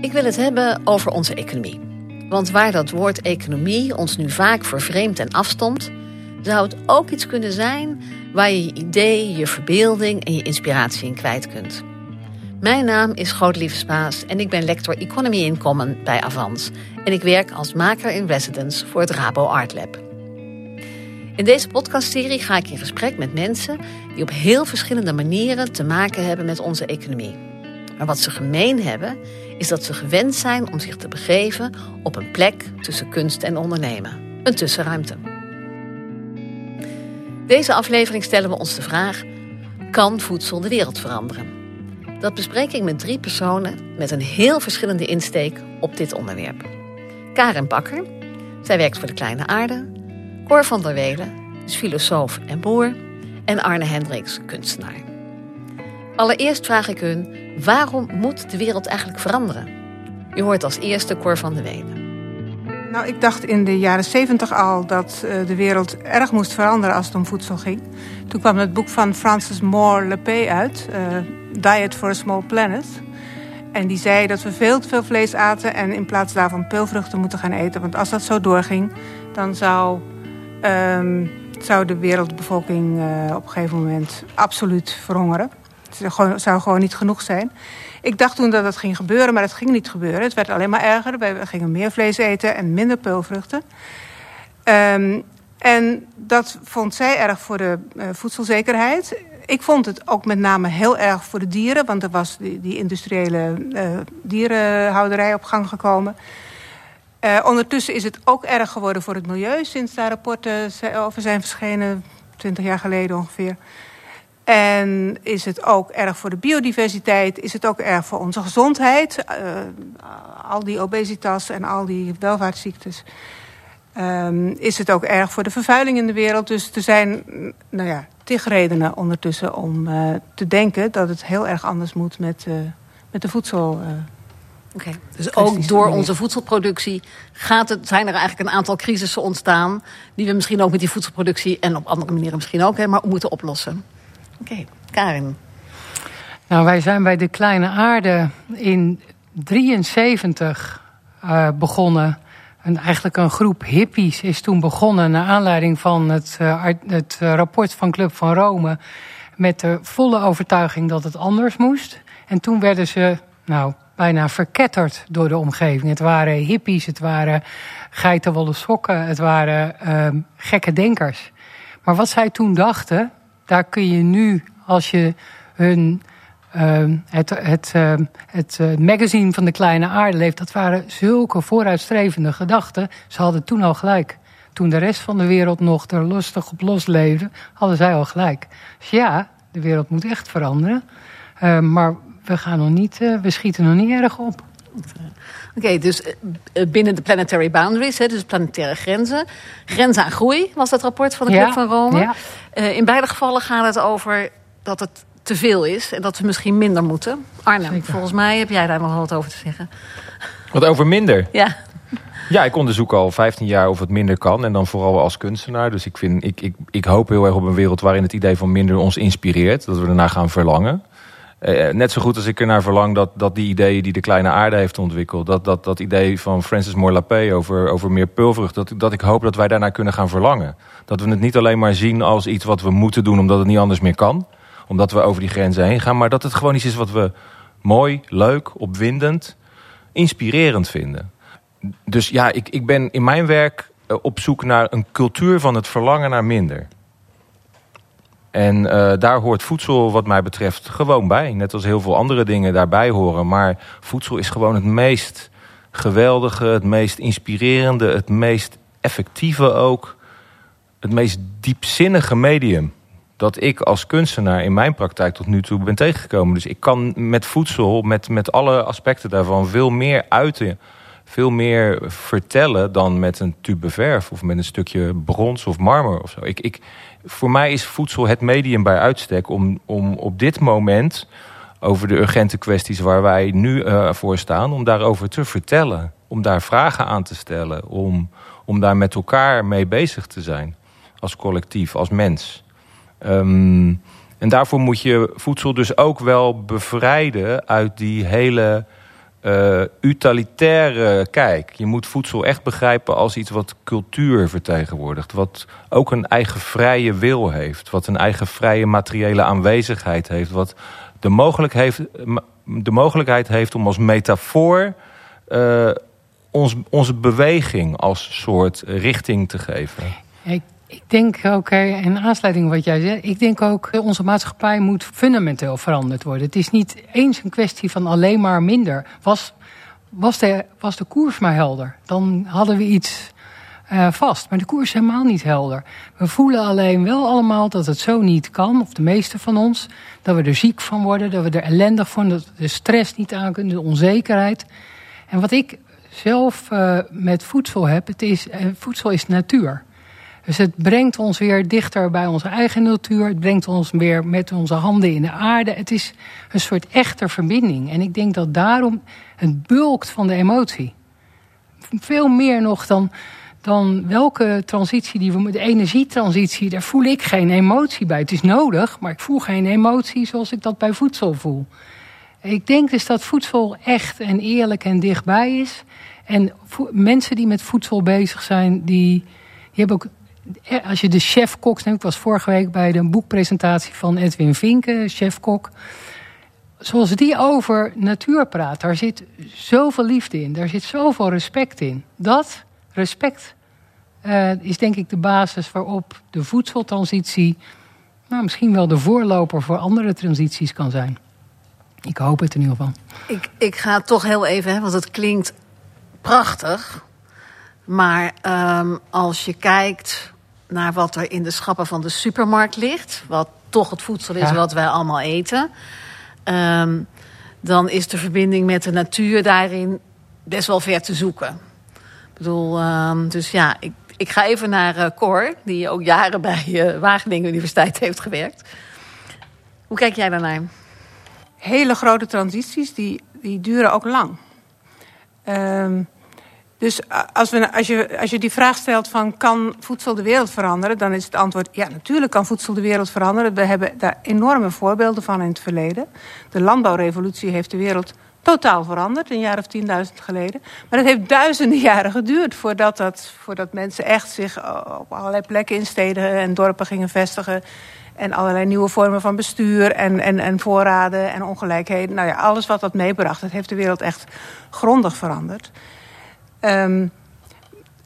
Ik wil het hebben over onze economie. Want waar dat woord economie ons nu vaak vervreemdt en afstomt, zou het ook iets kunnen zijn waar je je ideeën, je verbeelding en je inspiratie in kwijt kunt. Mijn naam is Grootlieve Spaas en ik ben lector Economy in Common bij Avans. En ik werk als maker in residence voor het Rabo Art Lab. In deze podcastserie ga ik in gesprek met mensen die op heel verschillende manieren te maken hebben met onze economie. Maar wat ze gemeen hebben, is dat ze gewend zijn om zich te begeven op een plek tussen kunst en ondernemen. Een tussenruimte. Deze aflevering stellen we ons de vraag: kan voedsel de wereld veranderen? Dat bespreek ik met drie personen met een heel verschillende insteek op dit onderwerp. Karen Bakker, zij werkt voor de Kleine Aarde. Cor van der Welen is filosoof en boer. En Arne Hendricks, kunstenaar. Allereerst vraag ik hun, waarom moet de wereld eigenlijk veranderen? U hoort als eerste Cor van der Welen. Nou, ik dacht in de jaren zeventig al dat uh, de wereld erg moest veranderen als het om voedsel ging. Toen kwam het boek van Francis Moore Lepay uit, uh, Diet for a Small Planet. En die zei dat we veel te veel vlees aten en in plaats daarvan peulvruchten moeten gaan eten. Want als dat zo doorging, dan zou, um, zou de wereldbevolking uh, op een gegeven moment absoluut verhongeren. Zou gewoon niet genoeg zijn. Ik dacht toen dat dat ging gebeuren, maar het ging niet gebeuren. Het werd alleen maar erger. We gingen meer vlees eten en minder peulvruchten. Um, en dat vond zij erg voor de uh, voedselzekerheid. Ik vond het ook met name heel erg voor de dieren... want er was die, industriële uh, dierenhouderij op gang gekomen. Uh, ondertussen is het ook erg geworden voor het milieu... sinds daar rapporten over zijn verschenen, twintig jaar geleden ongeveer... En is het ook erg voor de biodiversiteit? Is het ook erg voor onze gezondheid? Uh, al die obesitas en al die welvaartsziektes. Um, is het ook erg voor de vervuiling in de wereld? Dus er zijn nou ja, tig redenen ondertussen om uh, te denken... dat het heel erg anders moet met, uh, met de voedsel... Oké, okay. dus ook door onze voedselproductie gaat het, zijn er eigenlijk een aantal crisissen ontstaan... die we misschien ook met die voedselproductie en op andere manieren misschien ook... Hè, maar moeten oplossen. Oké, okay. Karin. Nou, wij zijn bij de Kleine Aarde in 73 uh, begonnen. En eigenlijk een groep hippies is toen begonnen... naar aanleiding van het, uh, het rapport van Club van Rome... met de volle overtuiging dat het anders moest. En toen werden ze nou, bijna verketterd door de omgeving. Het waren hippies, het waren geitenwolle sokken... het waren uh, gekke denkers. Maar wat zij toen dachten daar kun je nu, als je hun, uh, het, het, uh, het uh, magazine van de kleine aarde leeft, dat waren zulke vooruitstrevende gedachten. Ze hadden toen al gelijk. Toen de rest van de wereld nog er lustig op los leefde, hadden zij al gelijk. Dus ja, de wereld moet echt veranderen. maar we, gaan nog niet, we schieten nog niet erg op. Oké, okay, dus binnen de planetary boundaries, hè, dus planetaire grenzen. Grenzen aan groei was dat rapport van de Club ja, van Rome. Ja. Uh, in beide gevallen gaat het over dat het te veel is en dat we misschien minder moeten. Arnhem, Zeker. volgens mij heb jij daar nog wat over te zeggen. Wat over minder? Ja. Ja, ik onderzoek al 15 jaar of het minder kan. En dan vooral als kunstenaar. Dus ik, vind, ik, ik, ik hoop heel erg op een wereld waarin het idee van minder ons inspireert. Dat we ernaar gaan verlangen. Uh, net zo goed als ik ernaar verlang dat, dat die ideeën die de kleine aarde heeft ontwikkeld... dat, dat, dat idee van Francis Moore Lapé over, over meer pulvrucht... Dat, dat ik hoop dat wij daarnaar kunnen gaan verlangen. Dat we het niet alleen maar zien als iets wat we moeten doen omdat het niet anders meer kan. Omdat we over die grenzen heen gaan. Maar dat het gewoon iets is wat we mooi, leuk, opwindend, inspirerend vinden. Dus ja, ik, ik ben in mijn werk op zoek naar een cultuur van het verlangen naar minder... En uh, daar hoort voedsel wat mij betreft gewoon bij. Net als heel veel andere dingen daarbij horen. Maar voedsel is gewoon het meest geweldige, het meest inspirerende... het meest effectieve ook, het meest diepzinnige medium... dat ik als kunstenaar in mijn praktijk tot nu toe ben tegengekomen. Dus ik kan met voedsel, met, met alle aspecten daarvan... veel meer uiten, veel meer vertellen dan met een tube verf... of met een stukje brons of marmer of zo. Ik... ik voor mij is voedsel het medium bij uitstek om, om op dit moment over de urgente kwesties waar wij nu uh, voor staan, om daarover te vertellen. Om daar vragen aan te stellen. Om, om daar met elkaar mee bezig te zijn. Als collectief, als mens. Um, en daarvoor moet je voedsel dus ook wel bevrijden uit die hele uh, utilitaire kijk. Je moet voedsel echt begrijpen als iets wat cultuur vertegenwoordigt. Wat ook een eigen vrije wil heeft. Wat een eigen vrije materiële aanwezigheid heeft. Wat de mogelijkheid heeft, de mogelijkheid heeft om als metafoor uh, ons, onze beweging als soort richting te geven. Ik denk ook, in aansluiting wat jij zegt, ik denk ook onze maatschappij moet fundamenteel veranderd worden. Het is niet eens een kwestie van alleen maar minder. Was, was, de, was de koers maar helder, dan hadden we iets uh, vast. Maar de koers is helemaal niet helder. We voelen alleen wel allemaal dat het zo niet kan, of de meeste van ons. Dat we er ziek van worden, dat we er ellendig van, dat we de stress niet aan kunnen, de onzekerheid. En wat ik zelf uh, met voedsel heb, het is, voedsel is natuur. Dus het brengt ons weer dichter bij onze eigen natuur. Het brengt ons weer met onze handen in de aarde. Het is een soort echte verbinding. En ik denk dat daarom het bulkt van de emotie. Veel meer nog dan, dan welke transitie die we... De energietransitie, daar voel ik geen emotie bij. Het is nodig, maar ik voel geen emotie zoals ik dat bij voedsel voel. Ik denk dus dat voedsel echt en eerlijk en dichtbij is. En mensen die met voedsel bezig zijn, die, die hebben ook als je de chef-kok neemt, ik was vorige week bij de boekpresentatie van Edwin Vinken, chef-kok. Zoals die over natuur praat, daar zit zoveel liefde in, daar zit zoveel respect in. Dat respect uh, is denk ik de basis waarop de voedseltransitie, nou, misschien wel de voorloper voor andere transities kan zijn. Ik hoop het in ieder geval. Ik, ik ga toch heel even, hè, want het klinkt prachtig. Maar um, als je kijkt naar wat er in de schappen van de supermarkt ligt, wat toch het voedsel is wat wij allemaal eten, um, dan is de verbinding met de natuur daarin best wel ver te zoeken. Ik bedoel, um, dus ja, ik, ik ga even naar uh, Cor, die ook jaren bij uh, Wageningen Universiteit heeft gewerkt. Hoe kijk jij daarnaar? Hele grote transities, die, die duren ook lang. Um, dus als, als, je, als je die vraag stelt van kan voedsel de wereld veranderen... dan is het antwoord ja, natuurlijk kan voedsel de wereld veranderen. We hebben daar enorme voorbeelden van in het verleden. De landbouwrevolutie heeft de wereld totaal veranderd, een jaar of tienduizend geleden. Maar het heeft duizenden jaren geduurd voordat, dat, voordat mensen echt zich op allerlei plekken in steden en dorpen gingen vestigen. En allerlei nieuwe vormen van bestuur en, en, en voorraden en ongelijkheden. Nou ja, alles wat dat meebracht, dat heeft de wereld echt grondig veranderd. Um,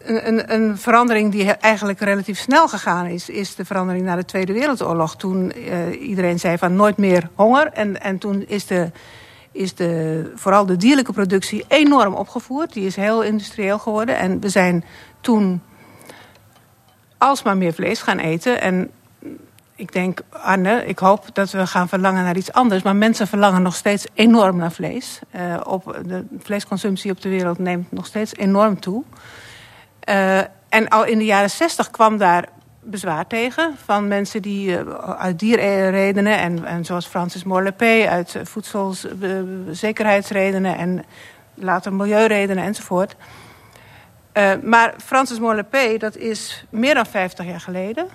een, een, verandering die eigenlijk relatief snel gegaan is, is de verandering na de Tweede Wereldoorlog. Toen uh, iedereen zei van nooit meer honger. En, en toen is, de, is de, vooral de dierlijke productie enorm opgevoerd. Die is heel industrieel geworden. En we zijn toen alsmaar meer vlees gaan eten. En ik denk, Anne, ik hoop dat we gaan verlangen naar iets anders. Maar mensen verlangen nog steeds enorm naar vlees. Uh, op, de vleesconsumptie op de wereld neemt nog steeds enorm toe. Uh, en al in de jaren zestig kwam daar bezwaar tegen van mensen die uh, uit dierredenen en, en zoals Francis Morlepé uit voedselzekerheidsredenen en later milieuredenen enzovoort. Maar Francis Morlepé, dat is meer dan 50 jaar geleden.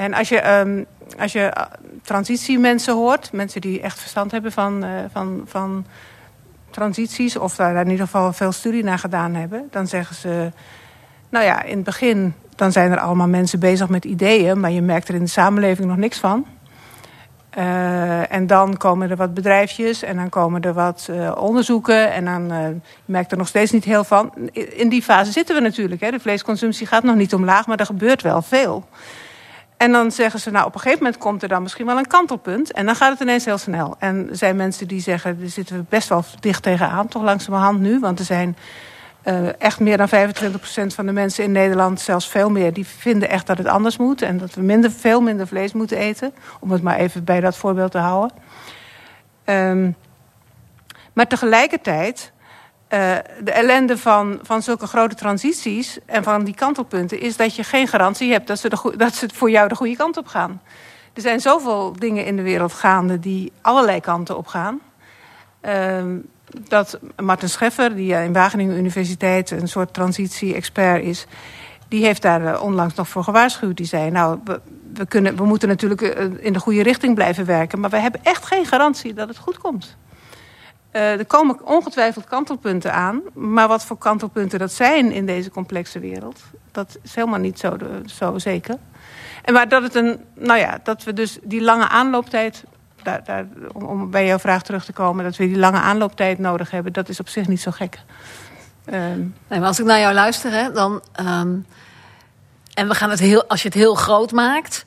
En als je, um, als je uh, transitiemensen hoort, mensen die echt verstand hebben van, uh, van, van transities, of daar in ieder geval veel studie naar gedaan hebben, dan zeggen ze, nou ja, in het begin dan zijn er allemaal mensen bezig met ideeën, maar je merkt er in de samenleving nog niks van. Uh, en dan komen er wat bedrijfjes en dan komen er wat onderzoeken. En dan uh, je merkt er nog steeds niet heel van. In die fase zitten we natuurlijk. Hè. De vleesconsumptie gaat nog niet omlaag, maar er gebeurt wel veel. En dan zeggen ze, nou op een gegeven moment komt er dan misschien wel een kantelpunt. En dan gaat het ineens heel snel. En er zijn mensen die zeggen, daar zitten we best wel dicht tegenaan, toch langzamerhand nu. Want er zijn uh, echt meer dan 25% van de mensen in Nederland, zelfs veel meer, die vinden echt dat het anders moet. En dat we minder, veel minder vlees moeten eten. Om het maar even bij dat voorbeeld te houden. Um, maar tegelijkertijd uh, de ellende van, van zulke grote transities en van die kantelpunten is dat je geen garantie hebt dat ze, dat voor jou de goede kant op gaan. Er zijn zoveel dingen in de wereld gaande die allerlei kanten op gaan. Uh, dat Martin Scheffer, die in Wageningen Universiteit een soort transitie-expert is, die heeft daar uh, onlangs nog voor gewaarschuwd. Die zei, nou, we, kunnen, we moeten natuurlijk in de goede richting blijven werken, maar we hebben echt geen garantie dat het goed komt. Uh, er komen ongetwijfeld kantelpunten aan. Maar wat voor kantelpunten dat zijn in deze complexe wereld... dat is helemaal niet zo, de, zo zeker. En maar dat, het een, nou ja, dat we dus die lange aanlooptijd... Daar, daar, om, bij jouw vraag terug te komen... dat we die lange aanlooptijd nodig hebben... dat is op zich niet zo gek. Um, nee, maar als ik naar jou luister, hè, dan... Um, en we gaan het heel, als je het heel groot maakt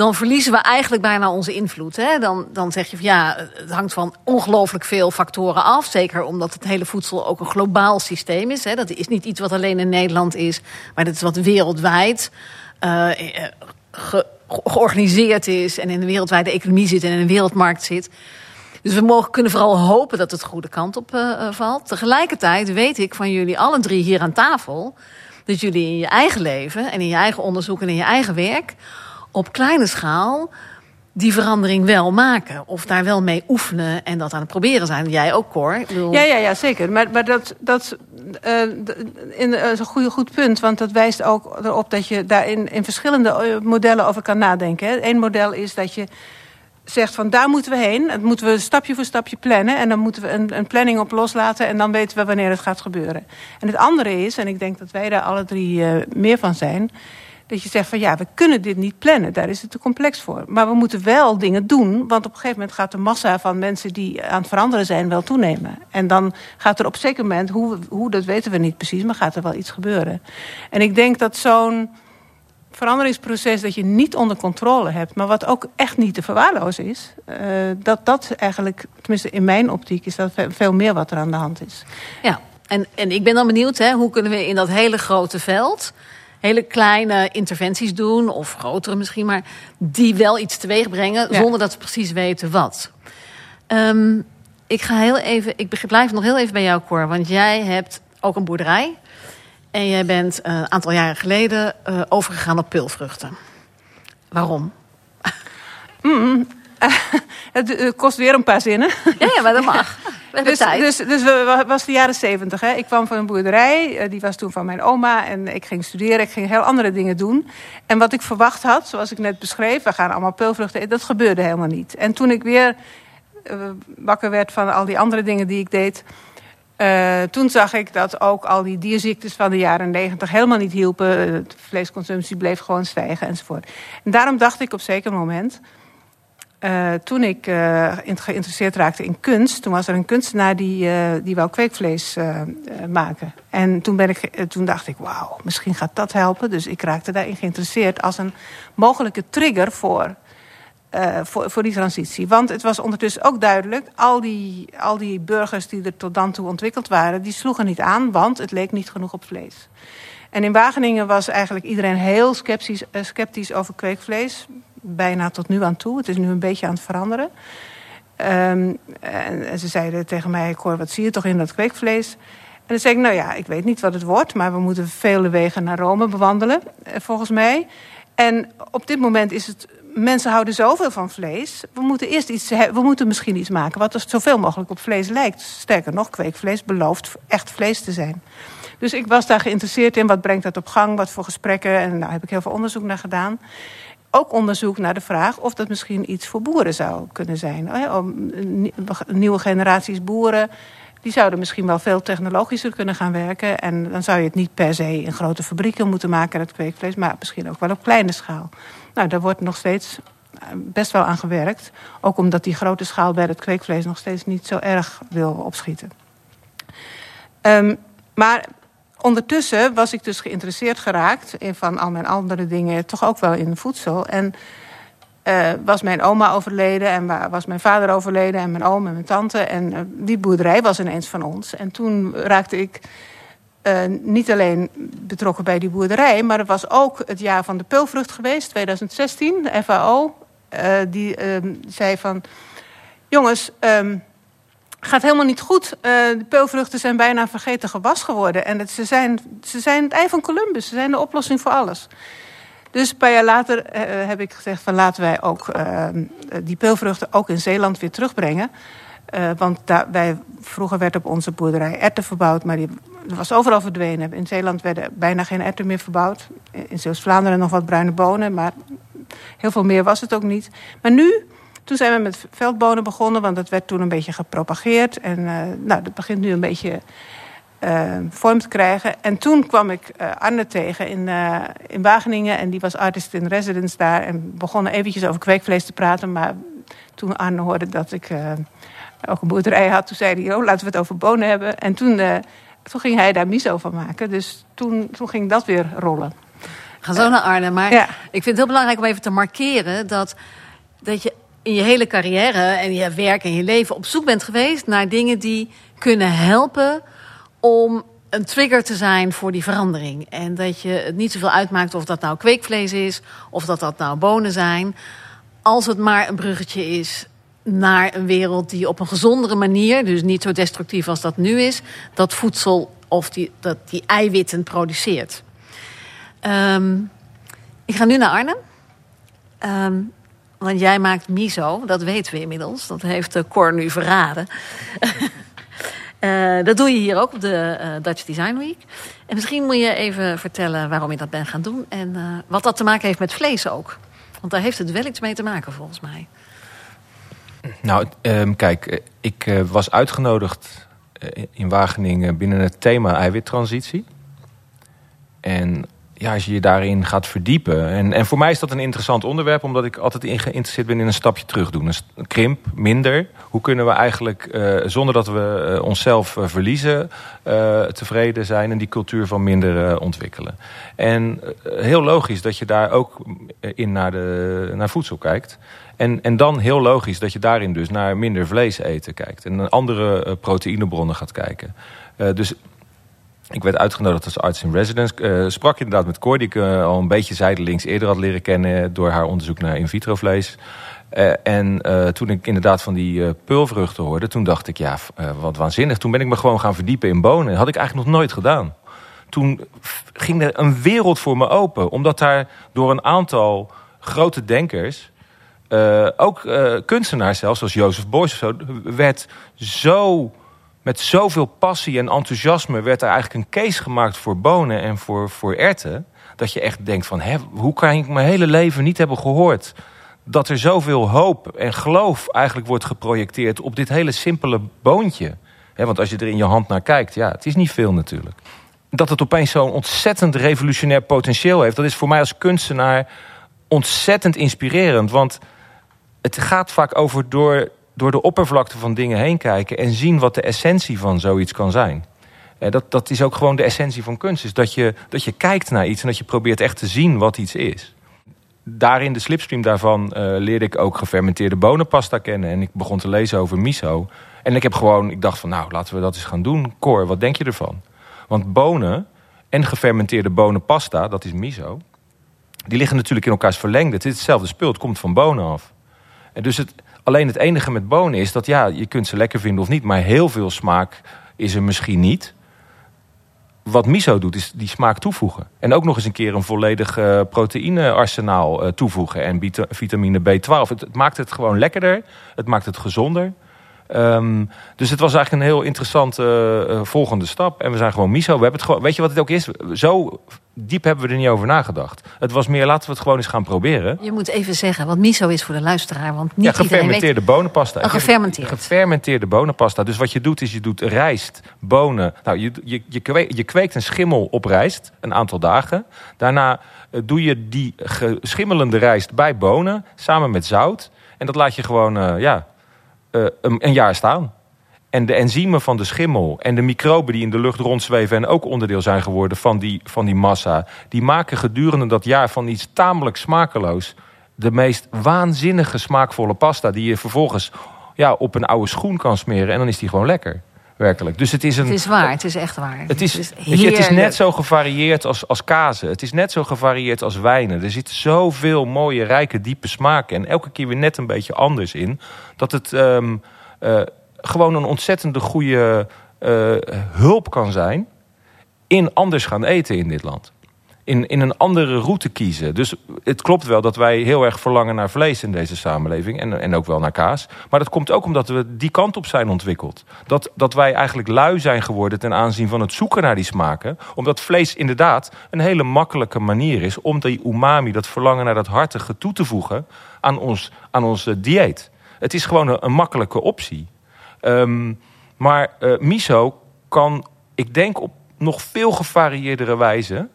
dan verliezen we eigenlijk bijna onze invloed. Hè? Dan, dan zeg je van ja, het hangt van ongelooflijk veel factoren af. Zeker omdat het hele voedsel ook een globaal systeem is. Hè? Dat is niet iets wat alleen in Nederland is, maar dat is wat wereldwijd uh, ge, georganiseerd is en in de wereldwijde economie zit en in een wereldmarkt zit. Dus we mogen, kunnen vooral hopen dat het de goede kant op uh, valt. Tegelijkertijd weet ik van jullie alle drie hier aan tafel dat jullie in je eigen leven en in je eigen onderzoek en in je eigen werk op kleine schaal die verandering wel maken. Of daar wel mee oefenen en dat aan het proberen zijn. Jij ook, Cor. Ja, ja, ja, zeker. Maar, maar dat, dat uh, in, is een goede, goed punt. Want dat wijst ook erop dat je daar in, verschillende eh, modellen over kan nadenken. Eén model is dat je zegt van daar moeten we heen. Dat moeten we stapje voor stapje plannen. En dan moeten we een, een planning op loslaten. En dan weten we wanneer het gaat gebeuren. En het andere is, en ik denk dat wij daar alle drie meer van zijn dat je zegt van ja, we kunnen dit niet plannen. Daar is het te complex voor. Maar we moeten wel dingen doen. Want op een gegeven moment gaat de massa van mensen die aan het veranderen zijn wel toenemen. En dan gaat er op een zeker moment, hoe, hoe dat weten we niet precies, maar gaat er wel iets gebeuren. En ik denk dat zo'n veranderingsproces dat je niet onder controle hebt, maar wat ook echt niet te verwaarlozen is, uh, dat dat eigenlijk, tenminste in mijn optiek, is dat veel meer wat er aan de hand is. Ja, en, en ik ben dan benieuwd, hè, hoe kunnen we in dat hele grote veld hele kleine interventies doen, of grotere misschien, maar die wel iets teweeg brengen zonder dat ze precies weten wat. Um, ik ga heel even, ik blijf nog heel even bij jou, Cor, want jij hebt ook een boerderij. En jij bent een aantal jaren geleden uh, overgegaan op pulvruchten. Waarom? Mm, het kost weer een paar zinnen. Ja, ja maar dat mag. dus, dus, dus we, was de jaren zeventig. Ik kwam van een boerderij, eh, die was toen van mijn oma. En ik ging studeren, ik ging heel andere dingen doen. En wat ik verwacht had, zoals ik net beschreef... we gaan allemaal peulvruchten dat gebeurde helemaal niet. En toen ik weer uh, wakker werd van al die andere dingen die ik deed... Uh, toen zag ik dat ook al die dierziektes van de jaren negentig helemaal niet hielpen. De vleesconsumptie bleef gewoon stijgen enzovoort. En daarom dacht ik op zeker moment uh, toen ik uh, geïnteresseerd raakte in kunst, toen was er een kunstenaar die, uh, die wou kweekvlees maken. En toen, ben ik, toen dacht ik, wauw, misschien gaat dat helpen. Dus ik raakte daarin geïnteresseerd als een mogelijke trigger voor, voor, voor die transitie. Want het was ondertussen ook duidelijk, al die, al die burgers die er tot dan toe ontwikkeld waren, die sloegen niet aan, want het leek niet genoeg op vlees. En in Wageningen was eigenlijk iedereen heel sceptisch, sceptisch over kweekvlees bijna tot nu aan toe. Het is nu een beetje aan het veranderen. Um, en, ze zeiden tegen mij, hoor, wat zie je toch in dat kweekvlees? En dan zei ik, nou ja, ik weet niet wat het wordt... maar we moeten vele wegen naar Rome bewandelen, eh, volgens mij. En op dit moment is het... Mensen houden zoveel van vlees. We moeten eerst iets we moeten misschien iets maken wat er zoveel mogelijk op vlees lijkt. Sterker nog, kweekvlees belooft echt vlees te zijn. Dus ik was daar geïnteresseerd in. Wat brengt dat op gang? Wat voor gesprekken? En daar nou, heb ik heel veel onderzoek naar gedaan ook onderzoek naar de vraag of dat misschien iets voor boeren zou kunnen zijn. Oh nieuwe generaties boeren, die zouden misschien wel veel technologischer kunnen gaan werken. En dan zou je het niet per se in grote fabrieken moeten maken, dat kweekvlees, maar misschien ook wel op kleine schaal. Nou, daar wordt nog steeds eh, best wel aan gewerkt. Ook omdat die grote schaal bij het kweekvlees nog steeds niet zo erg wil opschieten. Um, maar ondertussen was ik dus geïnteresseerd geraakt in van al mijn andere dingen, toch ook wel in voedsel. En uh, was mijn oma overleden en was mijn vader overleden en mijn oom en mijn tante. En uh, die boerderij was ineens van ons. En toen raakte ik uh, niet alleen betrokken bij die boerderij, maar het was ook het jaar van de peulvrucht geweest, 2016. De FAO, die ehm, zei van, jongens, um, gaat helemaal niet goed. Uh, de peulvruchten zijn bijna vergeten gewas geworden. En het, ze, zijn, ze zijn het ei van Columbus. Ze zijn de oplossing voor alles. Dus een paar jaar later uh, heb ik gezegd van laten wij ook die peulvruchten ook in Zeeland weer terugbrengen. want daar, wij, vroeger werd op onze boerderij erten verbouwd, maar die was overal verdwenen. In Zeeland werden bijna geen erten meer verbouwd. In Zeeuws-Vlaanderen nog wat bruine bonen, maar heel veel meer was het ook niet. Maar nu Toen zijn we met veldbonen begonnen, want dat werd toen een beetje gepropageerd. En uh, nou, dat begint nu een beetje uh, vorm te krijgen. En toen kwam ik uh, Arne tegen in, in Wageningen. En die was artist in residence daar. En begonnen eventjes over kweekvlees te praten. Maar toen Arne hoorde dat ik ook een boerderij had, toen zei hij: oh, laten we het over bonen hebben. En toen, toen ging hij daar miso van maken. Dus toen, toen ging dat weer rollen. Ga zo naar Arne. Maar ja. ik vind het heel belangrijk om even te markeren dat, dat je in je hele carrière en je werk en je leven op zoek bent geweest naar dingen die kunnen helpen om een trigger te zijn voor die verandering. En dat je het niet zoveel uitmaakt of dat nou kweekvlees is of dat dat nou bonen zijn. Als het maar een bruggetje is naar een wereld die op een gezondere manier, dus niet zo destructief als dat nu is, dat voedsel of die, dat die eiwitten produceert. Um, ik ga nu naar Arnhem. Um, want jij maakt miso, dat weten we inmiddels. Dat heeft de Cor nu verraden. uh, dat doe je hier ook op de uh, Dutch Design Week. En misschien moet je even vertellen waarom je dat bent gaan doen. En wat dat te maken heeft met vlees ook. Want daar heeft het wel iets mee te maken volgens mij. Nou, um, kijk, ik was uitgenodigd in Wageningen binnen het thema eiwittransitie. En ja, als je je daarin gaat verdiepen. En, en voor mij is dat een interessant onderwerp, omdat ik altijd in geïnteresseerd ben in een stapje terug doen. Een krimp, minder. Hoe kunnen we eigenlijk, uh, zonder dat we uh, onszelf uh, verliezen, tevreden zijn en die cultuur van minder ontwikkelen? En heel logisch dat je daar ook in naar, de, naar voedsel kijkt. En, en dan heel logisch dat je daarin dus naar minder vlees eten kijkt. En naar andere proteïnebronnen gaat kijken. dus ik werd uitgenodigd als arts in residence. Uh, sprak inderdaad met Cor, die ik uh, al een beetje zijdelings eerder had leren kennen door haar onderzoek naar in vitro vlees. Uh, en toen ik inderdaad van die pulvruchten hoorde, toen dacht ik, ja, wat waanzinnig. Toen ben ik me gewoon gaan verdiepen in bonen. Dat had ik eigenlijk nog nooit gedaan. Toen ging er een wereld voor me open, omdat daar door een aantal grote denkers, ook kunstenaars zelfs, zoals Jozef Beuys of zo, werd zo met zoveel passie en enthousiasme werd er eigenlijk een case gemaakt voor bonen en voor, voor erten. Dat je echt denkt van, hè, hoe kan ik mijn hele leven niet hebben gehoord... dat er zoveel hoop en geloof eigenlijk wordt geprojecteerd op dit hele simpele boontje. want als je er in je hand naar kijkt, ja, het is niet veel natuurlijk. Dat het opeens zo'n ontzettend revolutionair potentieel heeft... dat is voor mij als kunstenaar ontzettend inspirerend. Want het gaat vaak over door door de oppervlakte van dingen heen kijken en zien wat de essentie van zoiets kan zijn. Eh, dat, dat is ook gewoon de essentie van kunst. Is dat je, dat je kijkt naar iets en dat je probeert echt te zien wat iets is. Daarin, de slipstream daarvan, uh, leerde ik ook gefermenteerde bonenpasta kennen. En ik begon te lezen over miso. En ik heb gewoon, ik dacht van nou, laten we dat eens gaan doen. Cor, wat denk je ervan? Want bonen en gefermenteerde bonenpasta, dat is miso... die liggen natuurlijk in elkaars verlengde. Het is hetzelfde spul, het komt van bonen af. En dus het, Alleen het enige met bonen is dat ja, je kunt ze lekker vinden of niet. Maar heel veel smaak is er misschien niet. Wat miso doet, is die smaak toevoegen. En ook nog eens een keer een volledig uh, proteïnearsenaal uh, toevoegen. En vitamine B12. Het, het, maakt het gewoon lekkerder. Het maakt het gezonder. Um, dus het was eigenlijk een heel interessante uh, volgende stap. En we zijn gewoon miso. We hebben het gewoon, weet je wat het ook is? Zo diep hebben we er niet over nagedacht. Het was meer, laten we het gewoon eens gaan proberen. Je moet even zeggen wat miso is voor de luisteraar. Want niet ja, gefermenteerde bonenpasta. Een gefermenteerd. Gefermenteerde bonenpasta. Dus wat je doet is je doet rijst, bonen. Nou, je, je, je, kweekt, je kweekt een schimmel op rijst, een aantal dagen. Daarna uh, doe je die schimmelende rijst bij bonen, samen met zout. En dat laat je gewoon, uh, ja, een, een jaar staan. En de enzymen van de schimmel en de microben die in de lucht rondzweven... en ook onderdeel zijn geworden van die, van die massa... die maken gedurende dat jaar van iets tamelijk smakeloos... de meest waanzinnige smaakvolle pasta... die je vervolgens ja, op een oude schoen kan smeren... en dan is die gewoon lekker. Werkelijk. Dus het is een. Het is waar, het is echt waar. Het is, het is, je, het is net zo gevarieerd als, als kazen. Het is net zo gevarieerd als wijnen. Er zit zoveel mooie, rijke, diepe smaken. En elke keer weer net een beetje anders in. Dat het um, uh, gewoon een ontzettende goede uh, hulp kan zijn. in anders gaan eten in dit land in, in een andere route kiezen. Dus het klopt wel dat wij heel erg verlangen naar vlees in deze samenleving. En, en ook wel naar kaas. Maar dat komt ook omdat we die kant op zijn ontwikkeld. Dat, dat wij eigenlijk lui zijn geworden ten aanzien van het zoeken naar die smaken. Omdat vlees inderdaad een hele makkelijke manier is om die umami, dat verlangen naar dat hartige, toe te voegen aan ons, aan ons dieet. Het is gewoon een, makkelijke optie. Ehm, maar uh, miso kan, ik denk op nog veel gevarieerdere wijze...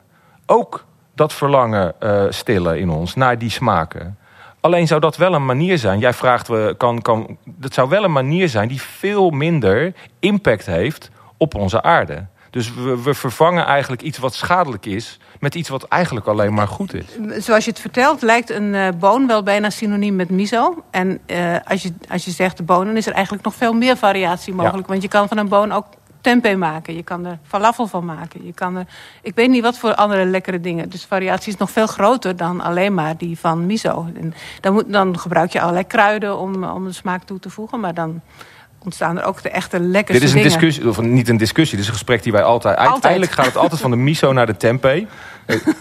ook dat verlangen uh, stillen in ons naar die smaken. Alleen zou dat wel een manier zijn. Jij vraagt, we kan, kan, dat zou wel een manier zijn die veel minder impact heeft op onze aarde. Dus we, we, vervangen eigenlijk iets wat schadelijk is met iets wat eigenlijk alleen maar goed is. Zoals je het vertelt, lijkt een uh, boon wel bijna synoniem met miso. En uh, als, je, als je zegt de bonen, is er eigenlijk nog veel meer variatie mogelijk. Want je kan van een boon ook tempeh maken. Je kan er falafel van maken. Je kan er, ik weet niet wat voor andere lekkere dingen. Dus variatie is nog veel groter dan alleen maar die van miso. En dan, moet, dan gebruik je allerlei kruiden om, om de smaak toe te voegen. Maar dan ontstaan er ook de echte lekkere Dit is een discussie, of niet een discussie, dit is een gesprek die wij altijd... altijd. Uiteindelijk gaat het altijd van de miso naar de tempeh.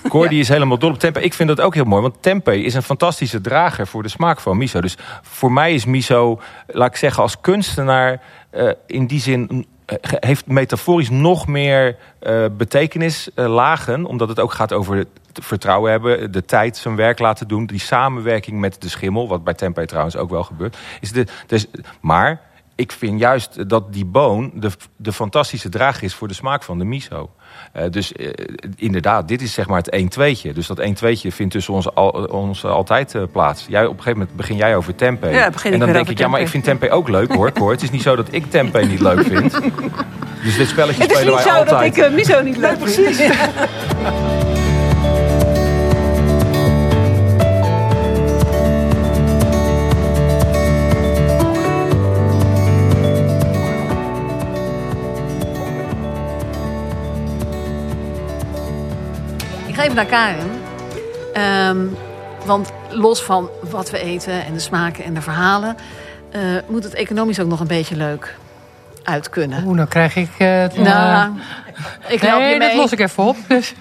Cor die is helemaal dol op tempeh. Ik vind dat ook heel mooi, want tempeh is een fantastische drager voor de smaak van miso. Dus voor mij is miso, laat ik zeggen, als kunstenaar... Uh, in die zin eh, heeft metaforisch nog meer uh, betekenis uh, lagen, omdat het ook gaat over het vertrouwen hebben, de tijd zijn werk laten doen, die samenwerking met de schimmel, wat bij tempeh trouwens ook wel gebeurt. Is de, dus, maar ik vind juist dat die boon de, de fantastische draag is voor de smaak van de miso. Uh, dus uh, inderdaad, dit is zeg maar het 1 2 Dus dat 1 2 vindt tussen ons, al, ons altijd uh, plaats. Jij, op een gegeven moment begin jij over tempeh. Ja, en dan denk ik, ja, maar ik vind tempeh ook leuk hoor. hoor. Het is niet zo dat ik tempeh niet leuk vind. Dus dit spelletje spelen wij altijd. Het is niet zo dat ik miso niet leuk vind. Precies. even naar Karen. Um, want los van wat we eten en de smaken en de verhalen... Uh, moet het economisch ook nog een beetje leuk uit kunnen. Oeh, dan krijg ik uh, het... Nou, ik help nee, je mee. dat los ik even op. Dus.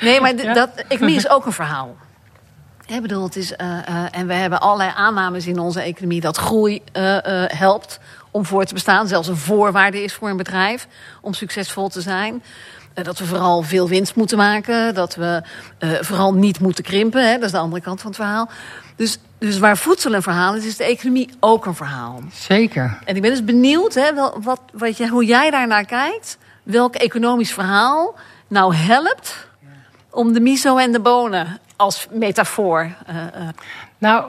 nee, maar ja? dat economie is ook een verhaal. Ik bedoel, het is, en we hebben allerlei aannames in onze economie... dat groei helpt om voor te bestaan. Zelfs een voorwaarde is voor een bedrijf om succesvol te zijn... Eh, dat we vooral veel winst moeten maken. Dat we uh, vooral niet moeten krimpen. Hè? Dat is de andere kant van het verhaal. Dus, dus waar voedsel een verhaal is, is de economie ook een verhaal. Zeker. En ik ben dus benieuwd hè, wel, wat, wat je, hoe jij daarnaar kijkt. Welk economisch verhaal nou helpt om de miso en de bonen als metafoor. Uh, uh. Nou,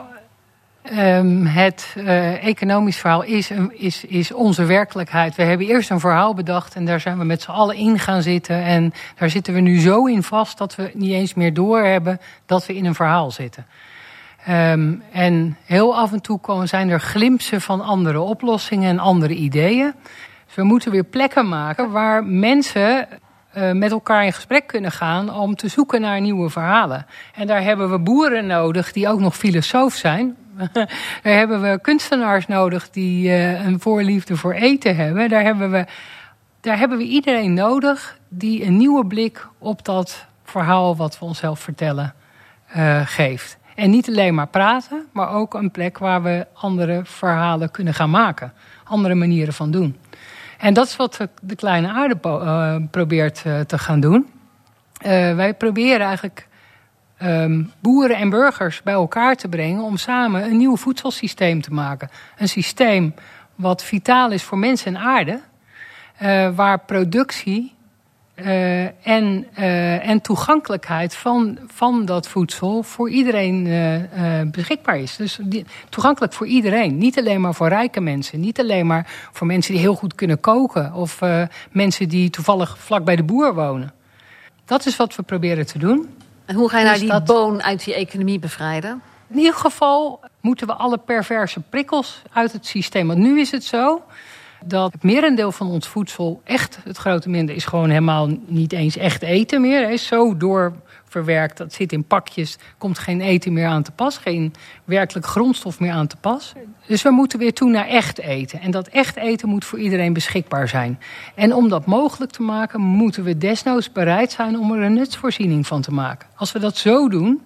Um, het uh, economisch verhaal is, is, is onze werkelijkheid. We hebben eerst een verhaal bedacht en daar zijn we met z'n allen in gaan zitten. En daar zitten we nu zo in vast dat we niet eens meer doorhebben dat we in een verhaal zitten. Um, en heel af en toe komen, zijn er glimpsen van andere oplossingen en andere ideeën. Dus we moeten weer plekken maken waar mensen uh, met elkaar in gesprek kunnen gaan om te zoeken naar nieuwe verhalen. En daar hebben we boeren nodig die ook nog filosoof zijn. Daar hebben we kunstenaars nodig die uh, een voorliefde voor eten hebben. Daar hebben, we, daar hebben we iedereen nodig die een nieuwe blik op dat verhaal wat we onszelf vertellen uh, geeft. En niet alleen maar praten, maar ook een plek waar we andere verhalen kunnen gaan maken. Andere manieren van doen. En dat is wat de kleine aarde uh, probeert te gaan doen. wij proberen eigenlijk um, boeren en burgers bij elkaar te brengen om samen een nieuw voedselsysteem te maken. Een systeem wat vitaal is voor mens en aarde, uh, waar productie uh, en, uh, en toegankelijkheid van, van dat voedsel voor iedereen beschikbaar is. Dus toegankelijk voor iedereen. Niet alleen maar voor rijke mensen. Niet alleen maar voor mensen die heel goed kunnen koken. Of mensen die toevallig vlak bij de boer wonen. Dat is wat we proberen te doen. En hoe ga je nou die dat... boon uit die economie bevrijden? In ieder geval moeten we alle perverse prikkels uit het systeem. Want nu is het zo dat het merendeel van ons voedsel, echt het grote minder, is gewoon helemaal niet eens echt eten meer. Is zo doorverwerkt, dat zit in pakjes, komt geen eten meer aan te pas, geen werkelijk grondstof meer aan te pas. Dus we moeten weer toe naar echt eten. En dat echt eten moet voor iedereen beschikbaar zijn. En om dat mogelijk te maken, moeten we desnoods bereid zijn om er een nutsvoorziening van te maken. Als we dat zo doen,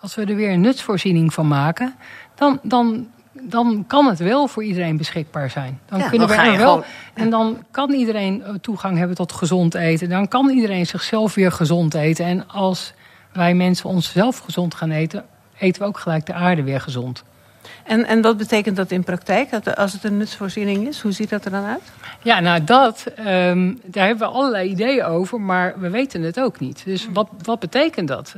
als we er weer een nutsvoorziening van maken, dan, dan dan kan het wel voor iedereen beschikbaar zijn. Dan ja, kunnen dan we er wel. Gewoon... En dan kan iedereen toegang hebben tot gezond eten. Dan kan iedereen zichzelf weer gezond eten. En als wij mensen onszelf gezond gaan eten, eten we ook gelijk de aarde weer gezond. En, en wat betekent dat in praktijk, als het een nutsvoorziening is? Hoe ziet dat er dan uit? Ja, nou dat, um, daar hebben we allerlei ideeën over, maar we weten het ook niet. Dus wat, wat betekent dat?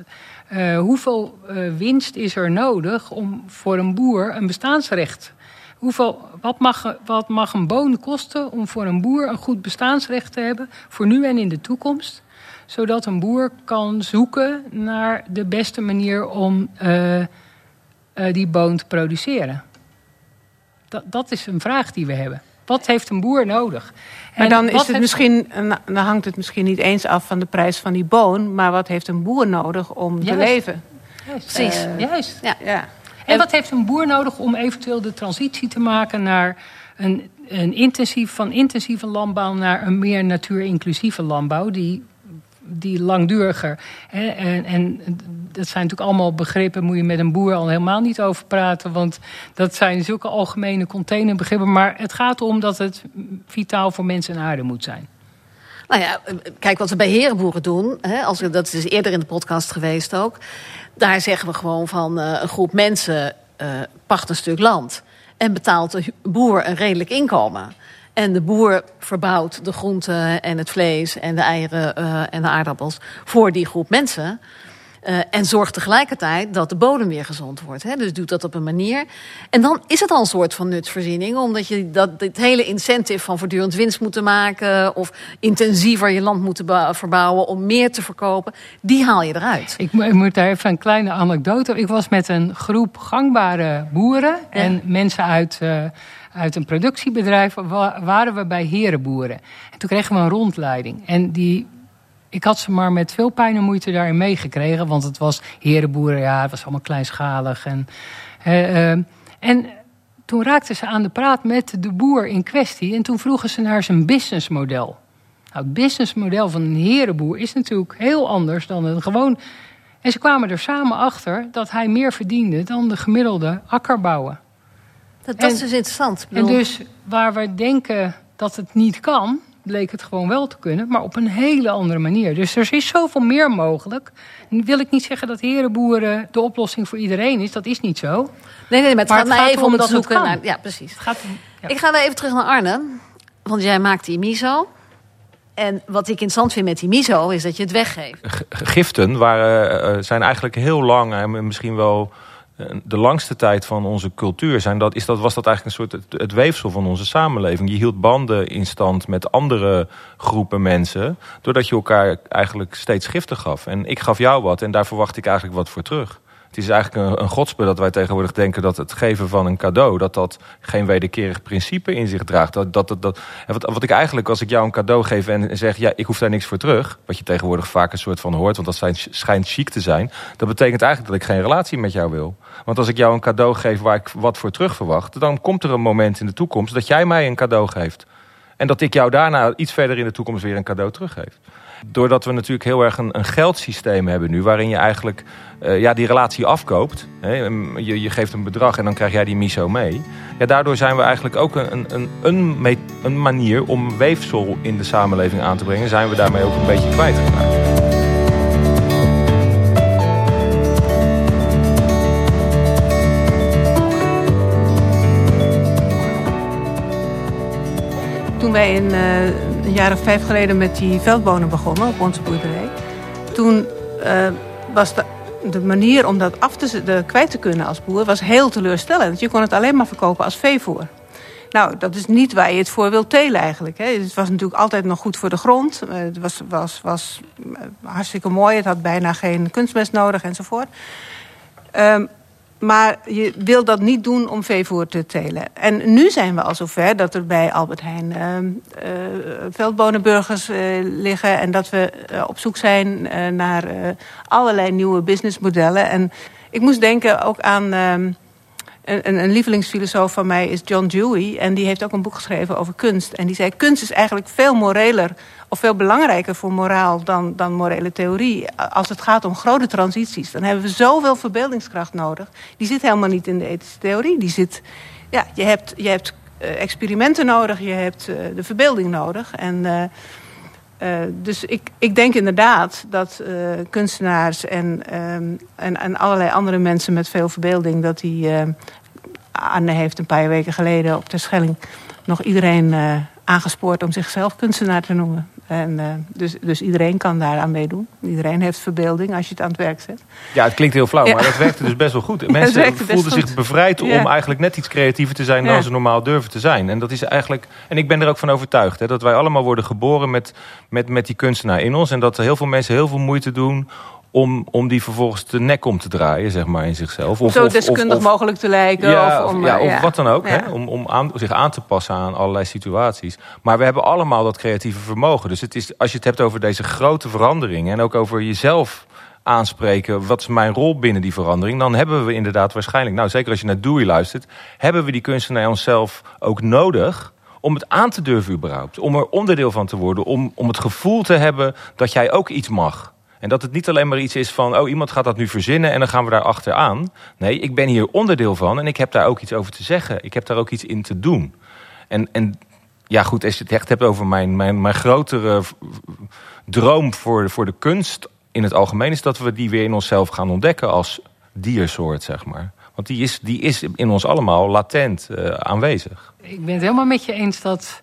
Uh, hoeveel uh, winst is er nodig om voor een boer een bestaansrecht Hoeveel, wat, mag, wat mag een boon kosten om voor een boer een goed bestaansrecht te hebben, voor nu en in de toekomst? Zodat een boer kan zoeken naar de beste manier om uh, die boon te produceren. Dat, dat is een vraag die we hebben. Wat heeft een boer nodig? Maar dan, is het misschien, dan hangt het misschien niet eens af van de prijs van die boon, maar wat heeft een boer nodig om juist. te leven? Juist. Precies, uh, juist. Ja. ja. En wat heeft een boer nodig om eventueel de transitie te maken naar een, een intensief, van intensieve landbouw naar een meer natuurinclusieve landbouw, die, die langduriger. Hè, en, en dat zijn natuurlijk allemaal begrippen, moet je met een boer al helemaal niet over praten, want dat zijn zulke algemene containerbegrippen. Maar het gaat om dat het vitaal voor mensen en aarde moet zijn. Nou ja, kijk wat we bij herenboeren doen. Hè, als dat is eerder in de podcast geweest ook. Daar zeggen we gewoon van uh, een groep mensen uh, pacht een stuk land. En betaalt de boer een redelijk inkomen. En de boer verbouwt de groenten en het vlees en de eieren uh, en de aardappels voor die groep mensen. Uh, en zorgt tegelijkertijd dat de bodem weer gezond wordt. Hè? Dus doet dat op een manier. En dan is het al een soort van nutsvoorziening. Omdat je dat, dit hele incentive van voortdurend winst moeten maken. Of intensiever je land moeten verbouwen om meer te verkopen. Die haal je eruit. Ik, ik moet daar even een kleine anekdote. Ik was met een groep gangbare boeren. Ja. En mensen uit... Uh, uit een productiebedrijf waren we bij herenboeren. En toen kregen we een rondleiding. En die ik had ze maar met veel pijn en moeite daarin meegekregen. Want het was herenboeren, ja, het was allemaal kleinschalig. En, uh, en toen raakten ze aan de praat met de boer in kwestie. En toen vroegen ze naar zijn businessmodel. Nou, het businessmodel van een herenboer is natuurlijk heel anders dan een gewoon... En ze kwamen er samen achter dat hij meer verdiende dan de gemiddelde akkerbouwer. Dat, dat en, is dus interessant. En dus waar we denken dat het niet kan, bleek het gewoon wel te kunnen, maar op een hele andere manier. Dus er is zoveel meer mogelijk. En wil ik niet zeggen dat herenboeren de oplossing voor iedereen is. Dat is niet zo. Nee, nee, maar het maar gaat het mij gaat even om het zoeken. Naar, ja, precies. Het gaat, ja. Ik ga weer even terug naar Arne. Want jij maakt die miso. En wat ik interessant vind met die miso is dat je het weggeeft. Giften waren, uh, zijn eigenlijk heel lang en misschien wel de langste tijd van onze cultuur zijn, dat, is dat, was dat eigenlijk een soort het, weefsel van onze samenleving. Je hield banden in stand met andere groepen mensen, doordat je elkaar eigenlijk steeds giften gaf. En ik gaf jou wat en daar verwacht ik eigenlijk wat voor terug. Het is eigenlijk een, een godsbe dat wij tegenwoordig denken dat het geven van een cadeau, dat dat geen wederkerig principe in zich draagt. Dat, dat, dat, dat, wat, ik eigenlijk, als ik jou een cadeau geef en, en zeg, ja, ik hoef daar niks voor terug, wat je tegenwoordig vaak een soort van hoort, want dat zijn, schijnt chic te zijn, dat betekent eigenlijk dat ik geen relatie met jou wil. Want als ik jou een cadeau geef waar ik wat voor terug verwacht, dan komt er een moment in de toekomst dat jij mij een cadeau geeft. En dat ik jou daarna iets verder in de toekomst weer een cadeau teruggeef. Doordat we natuurlijk heel erg een, een geldsysteem hebben nu, waarin je eigenlijk uh, ja, die relatie afkoopt. Hè? Je, je, geeft een bedrag en dan krijg jij die miso mee. Ja, daardoor zijn we eigenlijk ook een, een, een, een manier om weefsel in de samenleving aan te brengen. Zijn we daarmee ook een beetje kwijtgeraakt. Toen wij in, uh, een jaar of vijf geleden met die veldbonen begonnen op onze boerderij... toen uh, was de, manier om dat af te, de, kwijt te kunnen als boer was heel teleurstellend. Je kon het alleen maar verkopen als veevoer. Nou, dat is niet waar je het voor wilt telen eigenlijk. Hè. Het was natuurlijk altijd nog goed voor de grond. Het was, was, was hartstikke mooi. Het had bijna geen kunstmest nodig enzovoort. Um, maar je wil dat niet doen om veevoer te telen. En nu zijn we al zover dat er bij Albert Heijn uh, uh, veldbonenburgers uh, liggen... en dat we op zoek zijn naar allerlei nieuwe businessmodellen. En ik moest denken ook aan... een, een lievelingsfilosoof van mij is John Dewey. En die heeft ook een boek geschreven over kunst. En die zei, kunst is eigenlijk veel moreler of veel belangrijker voor moraal dan, dan morele theorie. Als het gaat om grote transities, dan hebben we zoveel verbeeldingskracht nodig. Die zit helemaal niet in de ethische theorie. Die zit, ja, je hebt, je hebt uh, experimenten nodig, je hebt uh, de verbeelding nodig. En, uh, dus ik, ik denk inderdaad dat kunstenaars en, en, en allerlei andere mensen met veel verbeelding... dat die Anne heeft een paar weken geleden op de Schelling nog iedereen uh, aangespoord om zichzelf kunstenaar te noemen. En, uh, dus, dus iedereen kan daar aan meedoen. Iedereen heeft verbeelding als je het aan het werk zet. Ja, het klinkt heel flauw, maar dat werkte dus best wel goed. Mensen voelden zich bevrijd om eigenlijk net iets creatiever te zijn dan ze normaal durven te zijn. En dat is eigenlijk. En ik ben er ook van overtuigd hè, dat wij allemaal worden geboren met, met, met die kunstenaar in ons. En dat heel veel mensen heel veel moeite doen om, om die vervolgens de nek om te draaien, zeg maar, in zichzelf. Of, Zo deskundig mogelijk te lijken. Ja, of, om, ja, of wat dan ook. Hè? Om, om aan, zich aan te passen aan allerlei situaties. Maar we hebben allemaal dat creatieve vermogen. Dus het is, als je het hebt over deze grote veranderingen... en ook over jezelf aanspreken... wat is mijn rol binnen die verandering... dan hebben we inderdaad waarschijnlijk... nou, zeker als je naar Dewey luistert... hebben we die kunstenaar onszelf ook nodig om het aan te durven überhaupt. Om er onderdeel van te worden. Om, om het gevoel te hebben dat jij ook iets mag. En dat het niet alleen maar iets is van, oh iemand gaat dat nu verzinnen en dan gaan we daar achteraan. Nee, ik ben hier onderdeel van en ik heb daar ook iets over te zeggen. Ik heb daar ook iets in te doen. En, en ja goed, als je het echt hebt over mijn, mijn, mijn grotere droom voor, voor de kunst in het algemeen... is dat we die weer in onszelf gaan ontdekken als diersoort, zeg maar. Want die is, die is in ons allemaal latent uh, aanwezig. Ik ben het helemaal met je eens dat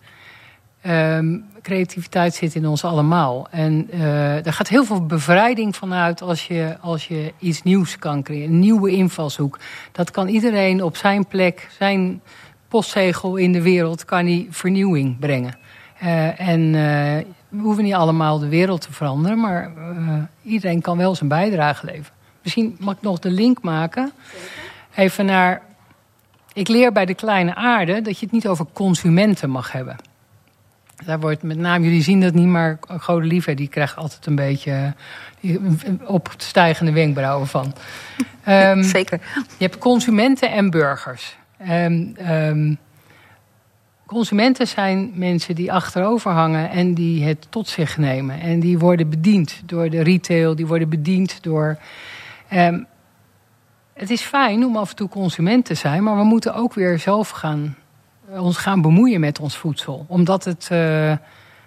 Um, creativiteit zit in ons allemaal. En uh, er gaat heel veel bevrijding vanuit als je, als je iets nieuws kan creëren. Een nieuwe invalshoek. Dat kan iedereen op zijn plek, zijn postzegel in de wereld, kan die vernieuwing brengen. Uh, en uh, we hoeven niet allemaal de wereld te veranderen, maar iedereen kan wel zijn bijdrage leveren. Misschien mag ik nog de link maken. Even naar. Ik leer bij de kleine aarde dat je het niet over consumenten mag hebben. Daar wordt met name, jullie zien dat niet, maar Godelieve die krijgt altijd een beetje opstijgende wenkbrauwen van. Um, Zeker. Je hebt consumenten en burgers. Um, um, consumenten zijn mensen die achterover hangen en die het tot zich nemen. En die worden bediend door de retail, die worden bediend door. het is fijn om af en toe consument te zijn, maar we moeten ook weer zelf gaan ons gaan bemoeien met ons voedsel. Omdat het, uh,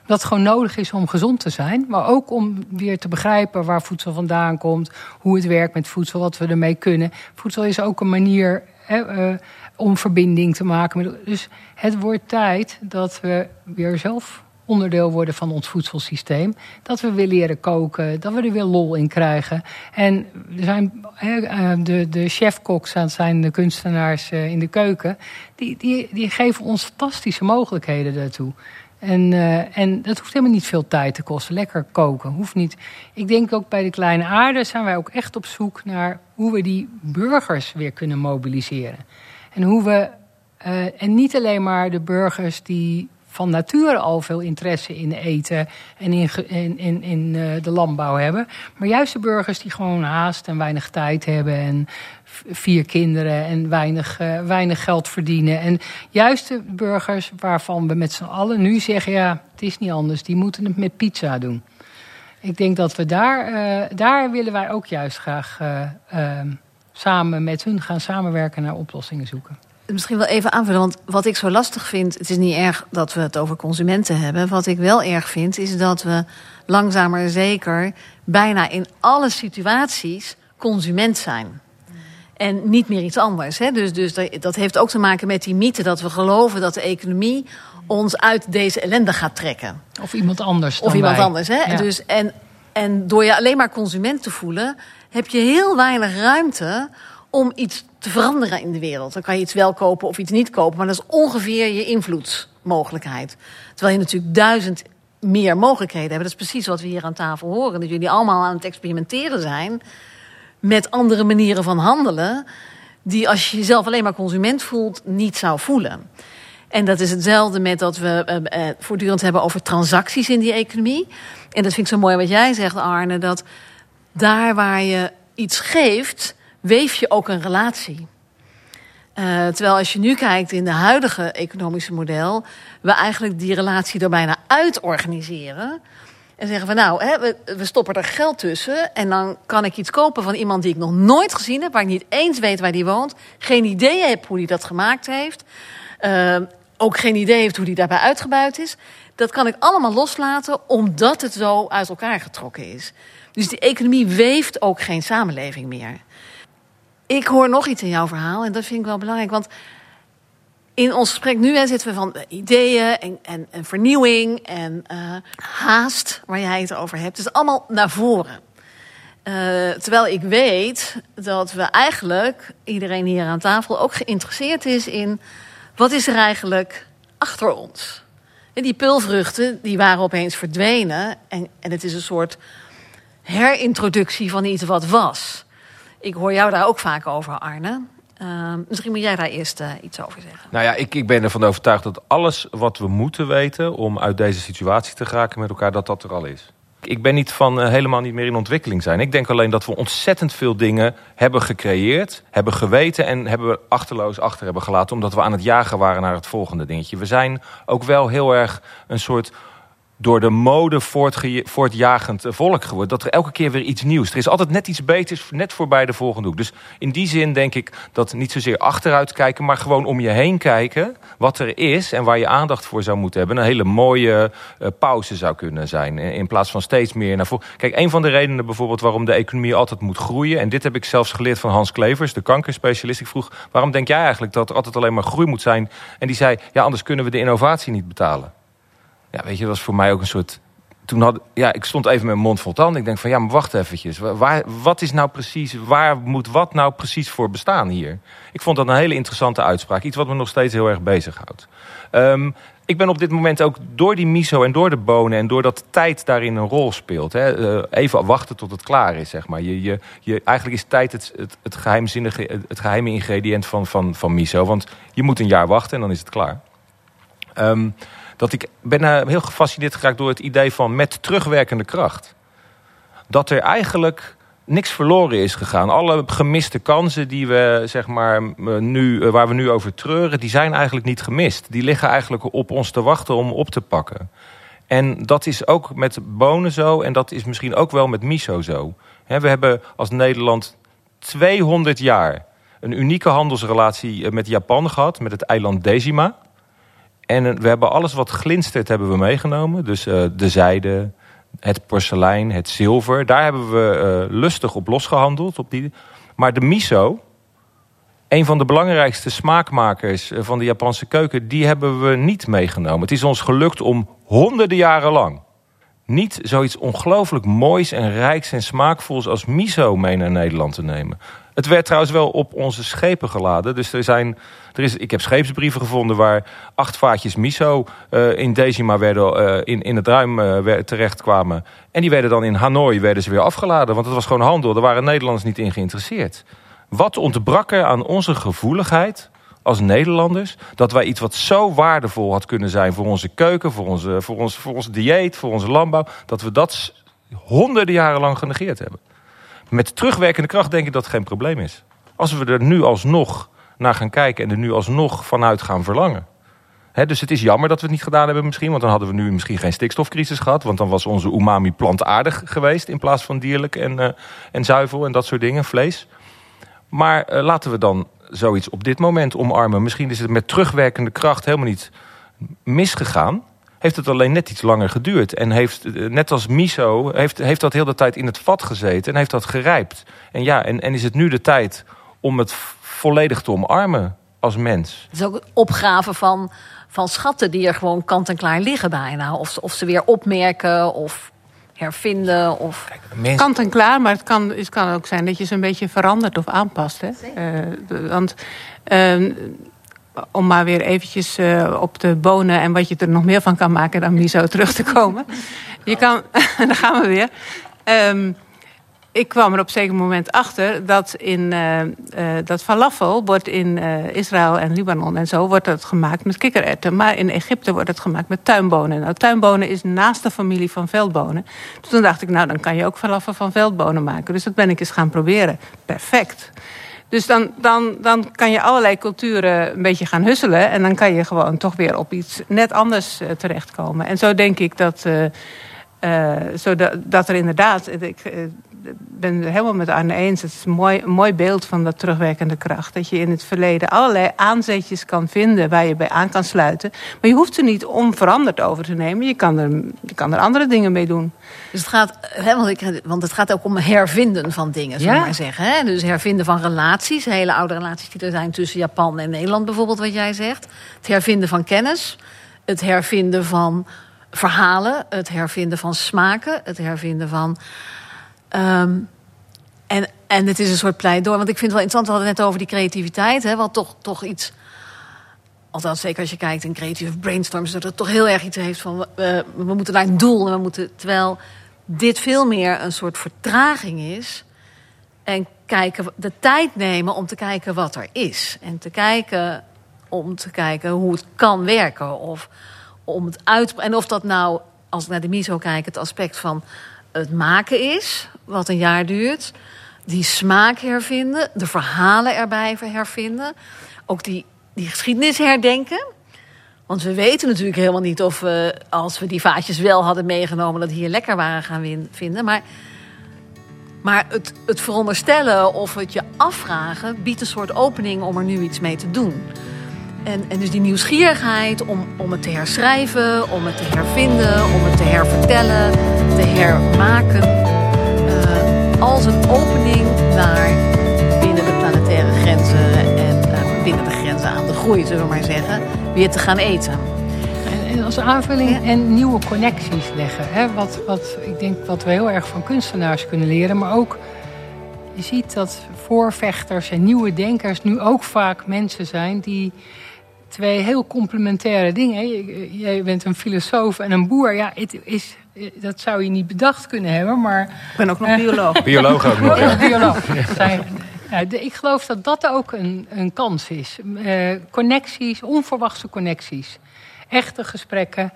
dat gewoon nodig is om gezond te zijn. Maar ook om weer te begrijpen waar voedsel vandaan komt. Hoe het werkt met voedsel, wat we ermee kunnen. Voedsel is ook een manier hè, uh, om verbinding te maken. Dus het wordt tijd dat we weer zelf onderdeel worden van ons voedselsysteem. Dat we weer leren koken, dat we er weer lol in krijgen. En er zijn, eh, de, de chefkoks zijn de kunstenaars eh, in de keuken. Die, die, die geven ons fantastische mogelijkheden daartoe. En, uh, en dat hoeft helemaal niet veel tijd te kosten. Lekker koken, hoeft niet. Ik denk ook bij de kleine aarde zijn wij ook echt op zoek naar hoe we die burgers weer kunnen mobiliseren. En hoe we, en niet alleen maar de burgers die van nature al veel interesse in eten en in, in, in, uh, de landbouw hebben. Maar juist de burgers die gewoon haast en weinig tijd hebben en vier kinderen en weinig, uh, weinig geld verdienen. En juist de burgers waarvan we met z'n allen nu zeggen, ja, het is niet anders, die moeten het met pizza doen. Ik denk dat we daar, uh, daar willen wij ook juist graag samen met hun gaan samenwerken naar oplossingen zoeken misschien wel even aanvullen. Want wat ik zo lastig vind, het is niet erg dat we het over consumenten hebben. Wat ik wel erg vind, is dat we langzaam maar zeker bijna in alle situaties consument zijn. En niet meer iets anders. Hè? Dus, dus dat heeft ook te maken met die mythe dat we geloven dat de economie ons uit deze ellende gaat trekken. Of iemand anders. of iemand anders. Hè? Dus, en, en door je alleen maar consument te voelen, heb je heel weinig ruimte om iets te veranderen in de wereld. Dan kan je iets wel kopen of iets niet kopen, maar dat is ongeveer je invloedsmogelijkheid. Terwijl je natuurlijk duizend meer mogelijkheden hebt. Dat is precies wat we hier aan tafel horen. Dat jullie allemaal aan het experimenteren zijn met andere manieren van handelen, die als je jezelf alleen maar consument voelt, niet zou voelen. En dat is hetzelfde met dat we uh, voortdurend hebben over transacties in die economie. En dat vind ik zo mooi wat jij zegt, Arne, dat daar waar je iets geeft, weef je ook een relatie. Uh, terwijl als je nu kijkt in de huidige economische model, we eigenlijk die relatie er bijna uit organiseren. En zeggen van nou, hè, we, we, stoppen er geld tussen. En dan kan ik iets kopen van iemand die ik nog nooit gezien heb, waar ik niet eens weet waar die woont. Geen idee heb hoe die dat gemaakt heeft. Uh, ook geen idee heeft hoe die daarbij uitgebuit is. Dat kan ik allemaal loslaten, omdat het zo uit elkaar getrokken is. Dus die economie weeft ook geen samenleving meer. Ik hoor nog iets in jouw verhaal en dat vind ik wel belangrijk. Want in ons gesprek nu hè, zitten we van ideeën en, en, vernieuwing en uh, haast, waar jij het over hebt. Het is allemaal naar voren. Uh, terwijl ik weet dat we eigenlijk, iedereen hier aan tafel, ook geïnteresseerd is in wat is er eigenlijk achter ons. En die pulvruchten die waren opeens verdwenen en, en het is een soort herintroductie van iets wat was. Ik hoor jou daar ook vaak over, Arne. Uh, misschien moet jij daar eerst uh, iets over zeggen. Nou ja, ik, ik ben ervan overtuigd dat alles wat we moeten weten om uit deze situatie te geraken met elkaar, dat dat er al is. Ik ben niet van uh, helemaal niet meer in ontwikkeling zijn. Ik denk alleen dat we ontzettend veel dingen hebben gecreëerd, hebben geweten en hebben achterloos achter hebben gelaten, omdat we aan het jagen waren naar het volgende dingetje. We zijn ook wel heel erg een soort door de mode voortjagend volk geworden. Dat er elke keer weer iets nieuws. Er is altijd net iets beters, net voorbij de volgende hoek. Dus in die zin denk ik dat niet zozeer achteruit kijken... maar gewoon om je heen kijken wat er is... en waar je aandacht voor zou moeten hebben. Een hele mooie uh, pauze zou kunnen zijn. In plaats van steeds meer naar voren. Kijk, een van de redenen bijvoorbeeld waarom de economie altijd moet groeien... en dit heb ik zelfs geleerd van Hans Klevers, de kankerspecialist. Ik vroeg, waarom denk jij eigenlijk dat er altijd alleen maar groei moet zijn? En die zei, ja, anders kunnen we de innovatie niet betalen ja, weet je, dat was voor mij ook een soort. Toen had ja, ik stond even met mijn mond vol tanden. Ik denk van ja, maar wacht eventjes. Waar, wat is nou precies, waar moet wat nou precies voor bestaan hier? Ik vond dat een hele interessante uitspraak. Iets wat me nog steeds heel erg bezighoudt. Um, ik ben op dit moment ook door die miso en door de bonen... en doordat tijd daarin een rol speelt... Hè, uh, even wachten tot het klaar is, zeg maar. Je, je, je, eigenlijk is tijd het, het, het, geheimzinnige, het geheime ingrediënt van, van, van miso. Want je moet een jaar wachten en dan is het klaar. Um, dat ik ben heel gefascineerd geraakt door het idee van met terugwerkende kracht. Dat er eigenlijk niks verloren is gegaan. Alle gemiste kansen die we, zeg maar, nu, eh, waar we nu over treuren, die zijn eigenlijk niet gemist. Die liggen eigenlijk op ons te wachten om op te pakken. En dat is ook met bonen zo en dat is misschien ook wel met miso zo. we hebben als Nederland 200 jaar een unieke handelsrelatie eh, met Japan gehad, met het eiland Dejima. En we hebben alles wat glinstert hebben we meegenomen. Dus uh, de zijde, het porselein, het zilver. Daar hebben we uh, lustig op losgehandeld. Op die... Maar de miso, een van de belangrijkste smaakmakers eh, van de Japanse keuken... die hebben we niet meegenomen. Het is ons gelukt om honderden jaren lang... niet zoiets ongelooflijk moois en rijks en smaakvols als miso mee naar Nederland te nemen. Het werd trouwens wel op onze schepen geladen. Dus er zijn, er is, ik heb scheepsbrieven gevonden waar acht vaatjes miso uh, in Dejima werden, uh, in, in het ruim uh, terechtkwamen. En die werden dan in Hanoi werden ze weer afgeladen. Want het was gewoon handel. Daar waren Nederlanders niet in geïnteresseerd. Wat ontbrak er aan onze gevoeligheid als Nederlanders... dat wij iets wat zo waardevol had kunnen zijn voor onze keuken... voor, onze, voor, ons, voor ons dieet, voor onze landbouw... dat we dat honderden jaren lang genegeerd hebben. Met terugwerkende kracht denk ik dat het geen probleem is. Als we er nu alsnog naar gaan kijken en er nu alsnog vanuit gaan verlangen. dus het is jammer dat we het niet gedaan hebben misschien. Want dan hadden we nu misschien geen stikstofcrisis gehad. Want dan was onze umami plantaardig geweest. In plaats van dierlijk en, uh, en zuivel en dat soort dingen, vlees. Maar uh, laten we dan zoiets op dit moment omarmen. Misschien is het met terugwerkende kracht helemaal niet misgegaan heeft het alleen net iets langer geduurd. En heeft, eh, net als miso, heeft, heeft dat heel de tijd in het vat gezeten en heeft dat gerijpt. En ja, en, en is het nu de tijd om het volledig te omarmen als mens. Het is ook opgave van, van schatten die er gewoon kant en klaar liggen bijna. Of, of ze weer opmerken of hervinden. Of... Kijk, Kant en klaar, maar het kan, het kan ook zijn dat je ze een beetje verandert of aanpast. Hè? Uh, want uh, om maar weer eventjes uh, op de bonen en wat je er nog meer van kan maken dan miso terug te komen. Je kan, daar gaan we weer. Um, ik kwam er op een zeker moment achter dat in uh, uh, dat falafel wordt in Israël en Libanon en zo wordt het gemaakt met kikkererwten. Maar in Egypte wordt het gemaakt met tuinbonen. Nou, tuinbonen is naast de familie van veldbonen. Dus toen dacht ik, nou dan kan je ook falafel van veldbonen maken. Dus dat ben ik eens gaan proberen. Perfect. Dus dan, dan, dan kan je allerlei culturen een beetje gaan husselen. En dan kan je gewoon toch weer op iets net anders uh, terechtkomen. En zo denk ik dat uh, zodat dat er inderdaad, ik, ben het helemaal met Arne eens. Het is een mooi, een mooi beeld van dat terugwerkende kracht. Dat je in het verleden allerlei aanzetjes kan vinden waar je bij aan kan sluiten. Maar je hoeft er niet onveranderd over te nemen. Je kan er, je kan er andere dingen mee doen. Dus het gaat, hè, want, ik, want het gaat ook om hervinden van dingen, zullen we maar zeggen. Hè? Dus hervinden van relaties, hele oude relaties die er zijn tussen Japan en Nederland bijvoorbeeld, wat jij zegt. Het hervinden van kennis, het hervinden van verhalen, het hervinden van smaken, het hervinden van Ehm, en, en het is een soort pleidooi. Want ik vind het wel interessant, we hadden het net over die creativiteit. Hè, wat toch, toch iets... Althans, zeker als je kijkt in creatieve brainstorms... dat het toch heel erg iets heeft van... we moeten naar een doel en we moeten... Terwijl dit veel meer een soort vertraging is... En kijken, de tijd nemen om te kijken wat er is. En te kijken om te kijken hoe het kan werken. Of om het uit. En of dat nou, als ik naar de MISO kijk, het aspect van het maken is, wat een jaar duurt. Die smaak hervinden, de verhalen erbij hervinden. Ook die, die geschiedenis herdenken. Want we weten natuurlijk helemaal niet of we, als we die vaatjes wel hadden meegenomen, dat hier lekker waren gaan vinden. Maar, maar het, het veronderstellen of het je afvragen biedt een soort opening om er nu iets mee te doen. En, en dus die nieuwsgierigheid om, om het te herschrijven, om het te hervinden, om het te hervertellen, te hermaken. Uh, als een opening naar binnen de planetaire grenzen en uh, binnen de grenzen aan de groei, zullen we maar zeggen, weer te gaan eten. En, en als aanvulling en nieuwe connecties leggen. Hè? Wat, wat, ik denk wat we heel erg van kunstenaars kunnen leren, maar ook je ziet dat voorvechters en nieuwe denkers nu ook vaak mensen zijn die twee heel complementaire dingen. Jij bent een filosoof en een boer. Ja, het is, dat zou je niet bedacht kunnen hebben, maar... Ik ben ook nog bioloog. bioloog ook nog, ja. bioloog. Ja, ik geloof dat dat ook een, een kans is. Uh, connecties, onverwachte connecties. Echte gesprekken,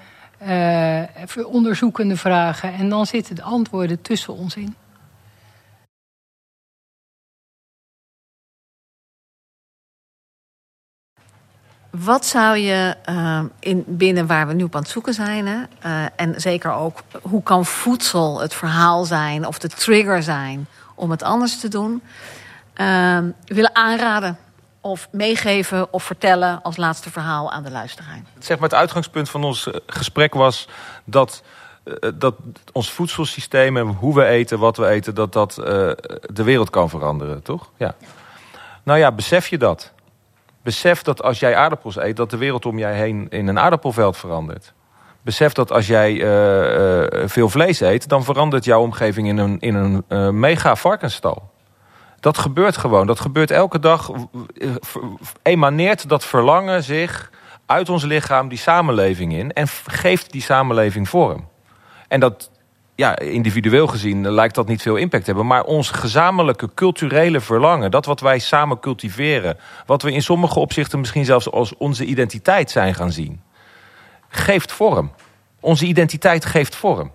uh, onderzoekende vragen. En dan zitten de antwoorden tussen ons in. Wat zou je uh, in, binnen waar we nu op aan het zoeken zijn, hè, uh, en zeker ook hoe kan voedsel het verhaal zijn of de trigger zijn om het anders te doen, uh, willen aanraden of meegeven of vertellen als laatste verhaal aan de luisteraar? Zeg maar, het uitgangspunt van ons gesprek was dat, dat ons voedselsysteem en hoe we eten, wat we eten, dat dat de wereld kan veranderen, toch? Ja. Nou ja, besef je dat? Besef dat als jij aardappels eet, dat de wereld om jij heen in een aardappelveld verandert. Besef dat als jij uh, uh, veel vlees eet, dan verandert jouw omgeving in een, in een uh, mega varkensstal. Dat gebeurt gewoon. Dat gebeurt elke dag. Emaneert dat verlangen zich uit ons lichaam die samenleving in en geeft die samenleving vorm. En dat, ja, individueel gezien lijkt dat niet veel impact te hebben. Maar ons gezamenlijke culturele verlangen, dat wat wij samen cultiveren, wat we in sommige opzichten misschien zelfs als onze identiteit zijn gaan zien, geeft vorm. Onze identiteit geeft vorm.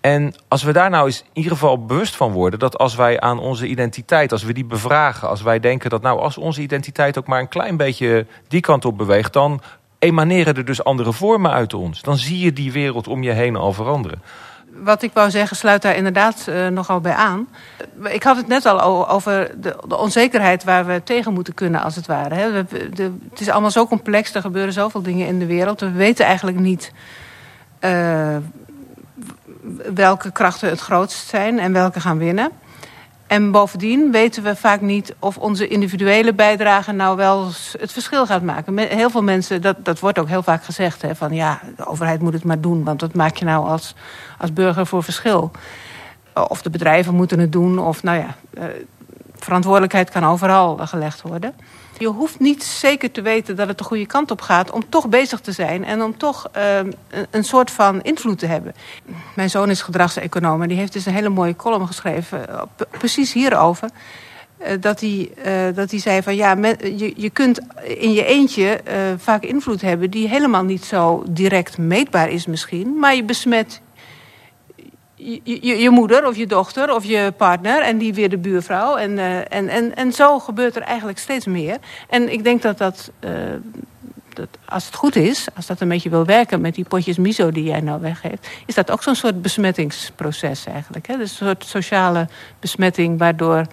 En als we daar nou eens in ieder geval bewust van worden... dat als wij aan onze identiteit, als we die bevragen... als wij denken dat nou als onze identiteit ook maar een klein beetje die kant op beweegt... dan emaneren er dus andere vormen uit ons. Dan zie je die wereld om je heen al veranderen wat ik wou zeggen sluit daar inderdaad uh, nogal bij aan. Ik had het net al over de, de, onzekerheid waar we tegen moeten kunnen, als het ware. Hè. We, het is allemaal zo complex, er gebeuren zoveel dingen in de wereld. We weten eigenlijk niet uh, welke krachten het grootst zijn en welke gaan winnen. En bovendien weten we vaak niet of onze individuele bijdrage nou wel het verschil gaat maken. Heel veel mensen, dat, dat wordt ook heel vaak gezegd, hè, van ja, de overheid moet het maar doen, want wat maak je nou als, als burger voor verschil? Of de bedrijven moeten het doen, of nou ja, eh, verantwoordelijkheid kan overal gelegd worden. Je hoeft niet zeker te weten dat het de goede kant op gaat... om toch bezig te zijn en om toch uh, een soort van invloed te hebben. Mijn zoon is gedragseconoom en die heeft dus een hele mooie column geschreven... Uh, precies hierover. Uh, dat, hij, uh, dat hij zei van ja, je, je kunt in je eentje vaak invloed hebben... die helemaal niet zo direct meetbaar is misschien... maar je besmet je, je, je, moeder of je dochter of je partner en die weer de buurvrouw. En, uh, en, en, en zo gebeurt er eigenlijk steeds meer. En ik denk dat dat uh, dat, als het goed is, als dat een beetje wil werken met die potjes miso die jij nou weggeeft, is dat ook zo'n soort besmettingsproces eigenlijk. Hè? Dus een soort sociale besmetting waardoor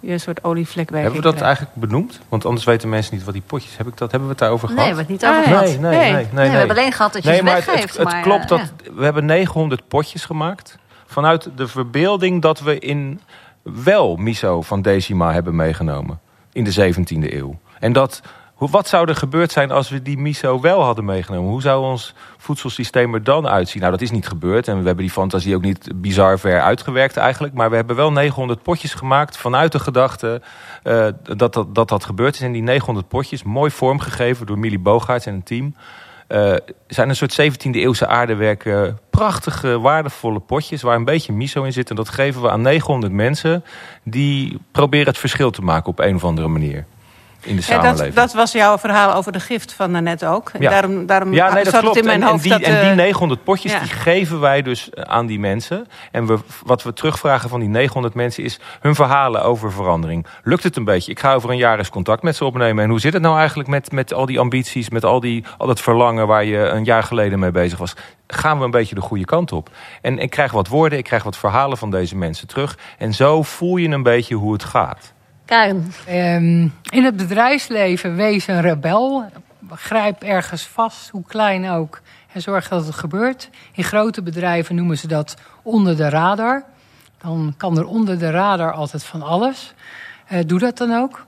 je een soort olievlekwerking Hebben we dat krijgt. eigenlijk benoemd? Want anders weten mensen niet wat die potjes... Heb ik dat, hebben we het daarover Nee, gehad? we hebben het niet over gehad. nee, nee, Nee. nee, nee, Nee, we hebben alleen gehad dat je Nee, ze maar weggeeft. het, het maar, klopt eh, dat ja. we hebben 900 potjes gemaakt vanuit de verbeelding dat we in wel miso van Decima hebben meegenomen in de 17e eeuw. En dat wat zou er gebeurd zijn als we die miso wel hadden meegenomen? Hoe zou ons voedselsysteem er dan uitzien? Nou, dat is niet gebeurd en we hebben die fantasie ook niet bizar ver uitgewerkt eigenlijk. Maar we hebben wel 900 potjes gemaakt vanuit de gedachte eh, dat, dat, dat dat gebeurd is. En die 900 potjes, mooi vormgegeven door Millie Bogaerts en een team... eh, zijn een soort 17e eeuwse aardewerken. Prachtige, waardevolle potjes waar een beetje miso in zit. En dat geven we aan 900 mensen die proberen het verschil te maken op een of andere manier. In de Ja, samenleving. dat, dat was jouw verhaal over de gift van daarnet ook. Ja. Daarom, daarom Ja, nee, dat zat klopt. het in mijn en, hoofd en, die, dat... en die eh, 900 potjes ja. die geven wij dus eh, aan die mensen. En we, wat we terugvragen van die 900 mensen is hun verhalen over verandering. Lukt het een beetje? Ik ga over een jaar eens contact met ze opnemen. En hoe zit het nou eigenlijk met, met al die ambities, met al, die, al dat verlangen waar je een jaar geleden mee bezig was? Gaan we een beetje de goede kant op? En ik krijg wat woorden, ik krijg wat verhalen van deze mensen terug. En zo voel je een beetje hoe het gaat. Karen, Ehm, in het bedrijfsleven wees een rebel. Grijp ergens vast, hoe klein ook. En zorg dat het gebeurt. In grote bedrijven noemen ze dat onder de radar. Dan kan er onder de radar altijd van alles. Eh, doe dat dan ook.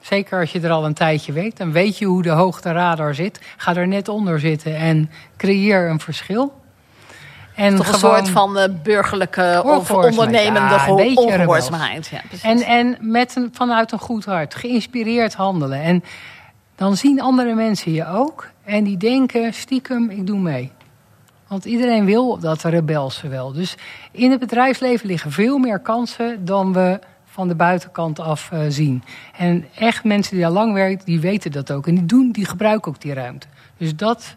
Zeker als je er al een tijdje weet. Dan weet je hoe de hoogte radar zit. Ga er net onder zitten en creëer een verschil. En toch een soort van eh, burgerlijke of ondernemende Ja, ongehoorzaamheid. Ja. En, en met een, vanuit een goed hart, geïnspireerd handelen. En dan zien andere mensen je ook. En die denken, stiekem, ik doe mee. Want iedereen wil dat rebelse wel. Dus in het bedrijfsleven liggen veel meer kansen dan we van de buitenkant af eh, zien. En echt mensen die al lang werken, die weten dat ook. En die, doen, die gebruiken ook die ruimte. Dus dat,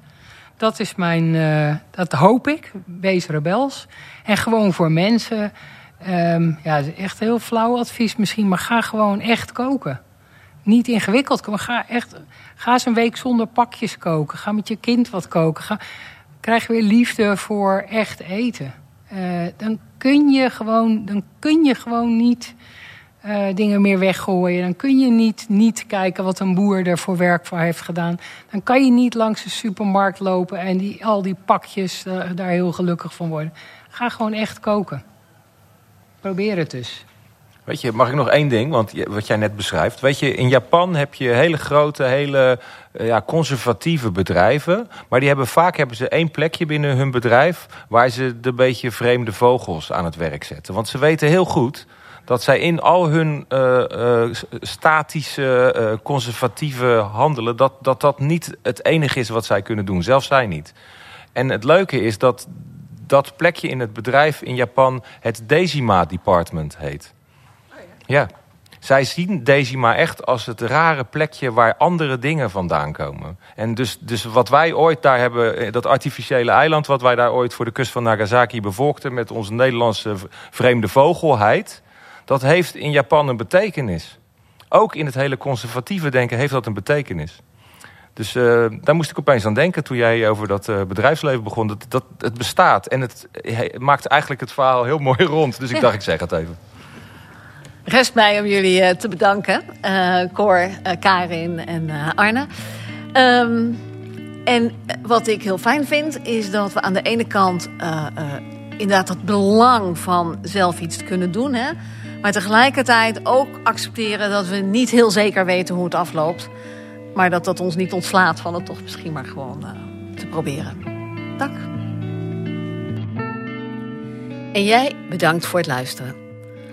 dat is mijn, eh, dat hoop ik. Wees rebels. En gewoon voor mensen. ehm, ja, echt heel flauw advies misschien, maar ga gewoon echt koken. Niet ingewikkeld, maar ga echt. Ga eens een week zonder pakjes koken. Ga met je kind wat koken. Ga, krijg weer liefde voor echt eten. Eh, dan kun je gewoon, dan kun je gewoon niet eh, dingen meer weggooien. Dan kun je niet, niet kijken wat een boer er voor werk voor heeft gedaan. Dan kan je niet langs de supermarkt lopen en die, al die pakjes eh, daar heel gelukkig van worden. Ga gewoon echt koken. Probeer het dus. Weet je, mag ik nog één ding? Want wat jij net beschrijft. Weet je, in Japan heb je hele grote, hele eh, ja, conservatieve bedrijven. Maar die hebben vaak hebben ze één plekje binnen hun bedrijf... waar ze de beetje vreemde vogels aan het werk zetten. Want ze weten heel goed dat zij in al hun eh, eh, statische, eh, conservatieve handelen... Dat, dat dat niet het enige is wat zij kunnen doen. Zelfs zij niet. En het leuke is dat dat plekje in het bedrijf in Japan... het Decima Department heet. Ja. Zij zien Decima echt als het rare plekje waar andere dingen vandaan komen. En dus, dus wat wij ooit daar hebben, dat artificiële eiland... wat wij daar ooit voor de kust van Nagasaki bevolkten... met onze Nederlandse vreemde vogelheid... dat heeft in Japan een betekenis. Ook in het hele conservatieve denken heeft dat een betekenis. Dus eh, daar moest ik opeens aan denken toen jij over dat eh, bedrijfsleven begon. Dat, dat het bestaat en het, maakt eigenlijk het verhaal heel mooi rond. Dus ik dacht, ik zeg het even. Rest mij om jullie eh, te bedanken. Cor, Karin en Arne. Ehm, en wat ik heel fijn vind, is dat we aan de ene kant inderdaad het belang van zelf iets kunnen doen. Hè? Maar tegelijkertijd ook accepteren dat we niet heel zeker weten hoe het afloopt. Maar dat dat ons niet ontslaat van het toch misschien maar gewoon eh, te proberen. Dank. En jij bedankt voor het luisteren.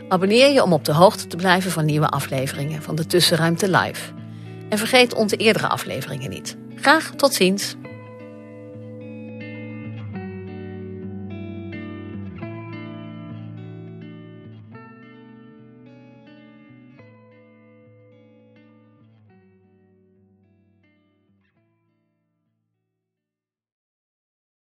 Abonneer je om op de hoogte te blijven van nieuwe afleveringen van de Tussenruimte Live. En vergeet onze eerdere afleveringen niet. Graag tot ziens.